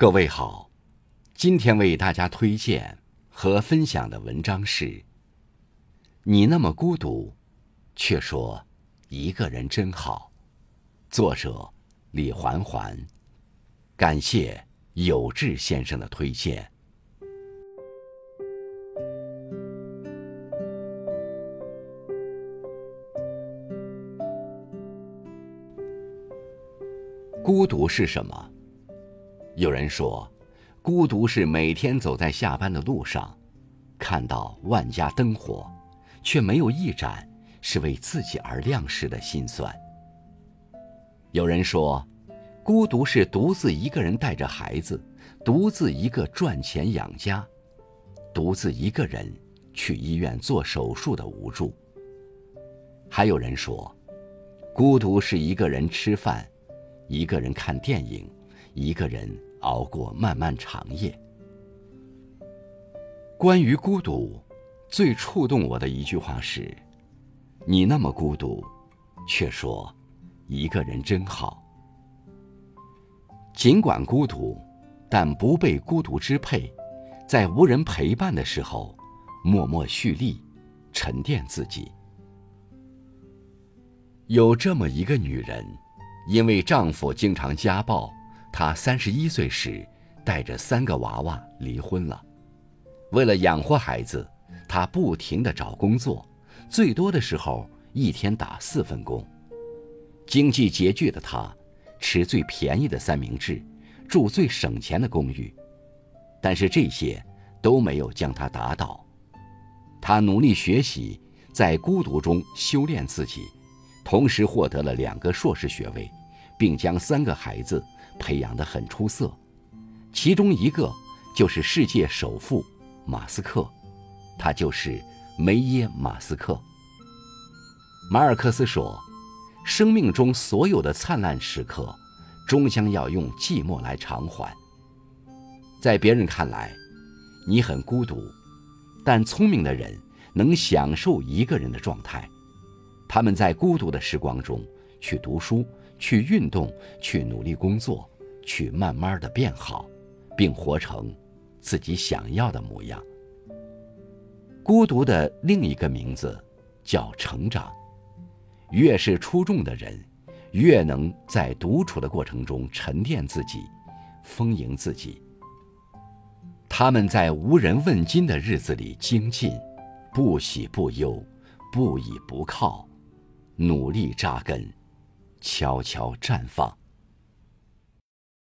各位好，今天为大家推荐和分享的文章是《你那么孤独，却说一个人真好》，作者李环环。感谢有志先生的推荐。孤独是什么？有人说，孤独是每天走在下班的路上，看到万家灯火，却没有一盏是为自己而亮时的心酸。有人说，孤独是独自一个人带着孩子，独自一个赚钱养家，独自一个人去医院做手术的无助。还有人说，孤独是一个人吃饭。一个人看电影，一个人熬过漫漫长夜。关于孤独，最触动我的一句话是：“你那么孤独，却说一个人真好。”尽管孤独，但不被孤独支配，在无人陪伴的时候，默默蓄力，沉淀自己。有这么一个女人。因为丈夫经常家暴，她三十一岁时带着三个娃娃离婚了。为了养活孩子，她不停地找工作，最多的时候一天打四份工。经济拮据的她，吃最便宜的三明治，住最省钱的公寓。但是这些都没有将她打倒。她努力学习，在孤独中修炼自己，同时获得了两个硕士学位。并将三个孩子培养得很出色，其中一个就是世界首富马斯克，他就是梅耶马斯克。马尔克斯说：“生命中所有的灿烂时刻，终将要用寂寞来偿还。”在别人看来，你很孤独，但聪明的人能享受一个人的状态，他们在孤独的时光中去读书。去运动，去努力工作，去慢慢的变好，并活成自己想要的模样。孤独的另一个名字叫成长。越是出众的人，越能在独处的过程中沉淀自己，丰盈自己。他们在无人问津的日子里精进，不喜不忧，不倚不靠，努力扎根。悄悄绽放。